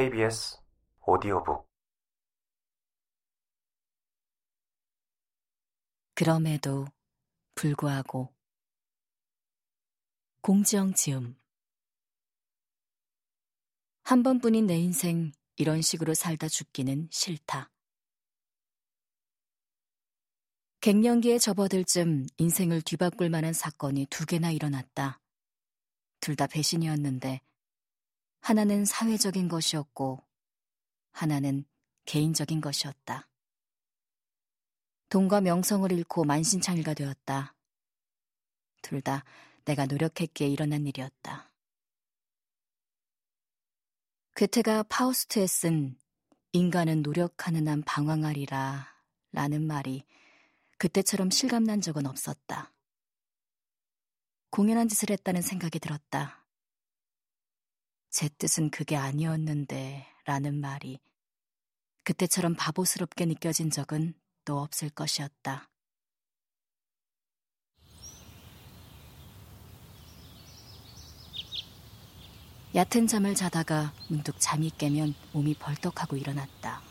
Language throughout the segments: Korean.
KBS 오디오북 그럼에도 불구하고 공지영 지음 한 번뿐인 내 인생 이런 식으로 살다 죽기는 싫다. 갱년기에 접어들 쯤 인생을 뒤바꿀 만한 사건이 두 개나 일어났다. 둘 다 배신이었는데 하나는 사회적인 것이었고 하나는 개인적인 것이었다. 돈과 명성을 잃고 만신창이가 되었다. 둘 다 내가 노력했기에 일어난 일이었다. 괴테가 파우스트에 쓴 인간은 노력하는 한 방황하리라 라는 말이 그때처럼 실감난 적은 없었다. 공연한 짓을 했다는 생각이 들었다. 제 뜻은 그게 아니었는데 라는 말이 그때처럼 바보스럽게 느껴진 적은 또 없을 것이었다. 얕은 잠을 자다가 문득 잠이 깨면 몸이 벌떡하고 일어났다.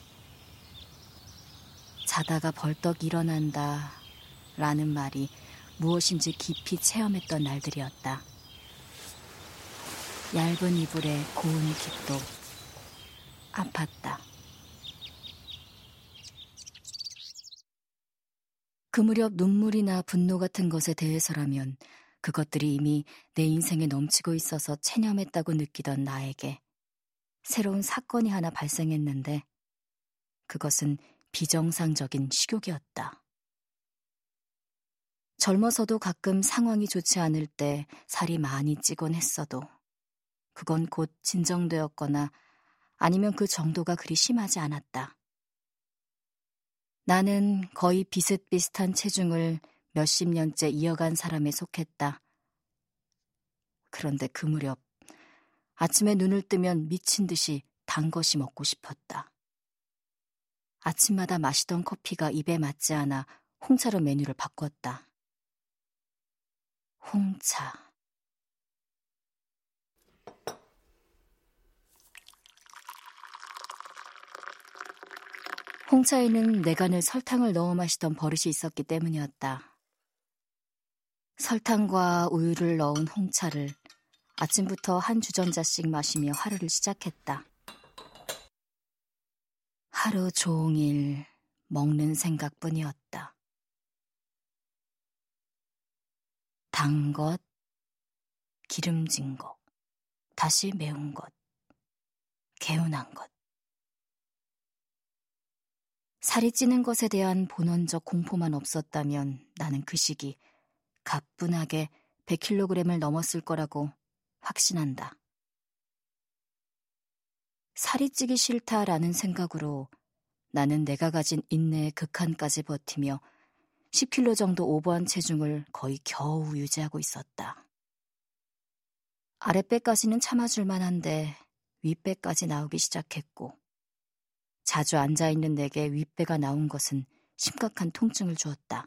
자다가 벌떡 일어난다 라는 말이 무엇인지 깊이 체험했던 날들이었다. 얇은 이불에 고운 깃도 아팠다. 그 무렵 눈물이나 분노 같은 것에 대해서라면 그것들이 이미 내 인생에 넘치고 있어서 체념했다고 느끼던 나에게 새로운 사건이 하나 발생했는데 그것은 비정상적인 식욕이었다. 젊어서도 가끔 상황이 좋지 않을 때 살이 많이 찌곤 했어도 그건 곧 진정되었거나 아니면 그 정도가 그리 심하지 않았다. 나는 거의 비슷비슷한 체중을 몇십 년째 이어간 사람에 속했다. 그런데 그 무렵 아침에 눈을 뜨면 미친 듯이 단 것이 먹고 싶었다. 아침마다 마시던 커피가 입에 맞지 않아 홍차로 메뉴를 바꿨다. 홍차. 홍차에는 내간을 설탕을 넣어 마시던 버릇이 있었기 때문이었다. 설탕과 우유를 넣은 홍차를 아침부터 한 주전자씩 마시며 하루를 시작했다. 하루 종일 먹는 생각뿐이었다. 단 것, 기름진 것, 다시 매운 것, 개운한 것. 살이 찌는 것에 대한 본원적 공포만 없었다면 나는 그 시기 가뿐하게 100kg을 넘었을 거라고 확신한다. 살이 찌기 싫다라는 생각으로 나는 내가 가진 인내의 극한까지 버티며 10kg 정도 오버한 체중을 거의 겨우 유지하고 있었다. 아랫배까지는 참아줄 만한데 윗배까지 나오기 시작했고 자주 앉아있는 내게 윗배가 나온 것은 심각한 통증을 주었다.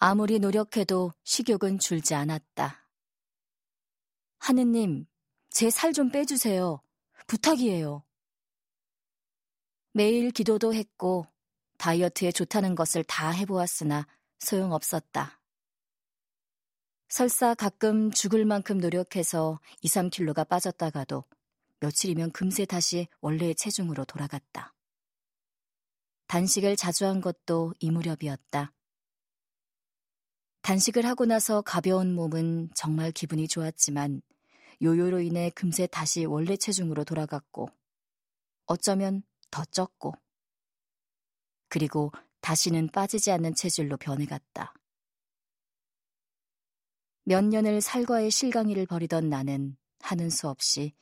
아무리 노력해도 식욕은 줄지 않았다. 하느님, 제 살 좀 빼주세요. 부탁이에요. 매일 기도도 했고 다이어트에 좋다는 것을 다 해보았으나 소용없었다. 설사 가끔 죽을 만큼 노력해서 2, 3킬로가 빠졌다가도 며칠이면 금세 다시 원래의 체중으로 돌아갔다. 단식을 자주 한 것도 이 무렵이었다. 단식을 하고 나서 가벼운 몸은 정말 기분이 좋았지만 요요로 인해 금세 다시 원래 체중으로 돌아갔고 어쩌면 더 쪘고 그리고 다시는 빠지지 않는 체질로 변해갔다. 몇 년을 살과의 실강이를 벌이던 나는 하는 수 없이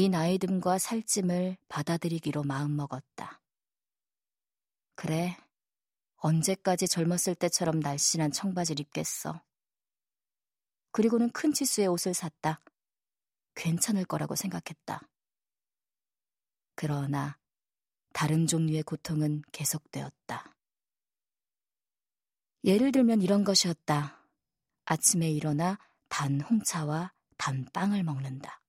이 나이듦과 살찜을 받아들이기로 마음먹었다. 그래, 언제까지 젊었을 때처럼 날씬한 청바지를 입겠어. 그리고는 큰 치수의 옷을 샀다. 괜찮을 거라고 생각했다. 그러나 다른 종류의 고통은 계속되었다. 예를 들면 이런 것이었다. 아침에 일어나 단 홍차와 단 빵을 먹는다.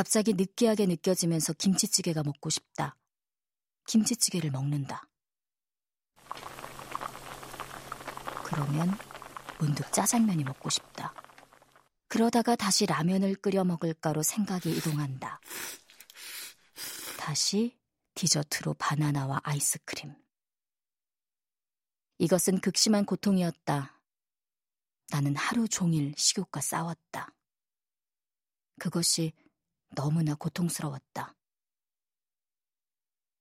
갑자기 느끼하게 느껴지면서 김치찌개가 먹고 싶다. 김치찌개를 먹는다. 그러면 문득 짜장면이 먹고 싶다. 그러다가 다시 라면을 끓여 먹을까로 생각이 이동한다. 다시 디저트로 바나나와 아이스크림. 이것은 극심한 고통이었다. 나는 하루 종일 식욕과 싸웠다. 그것이 너무나 고통스러웠다.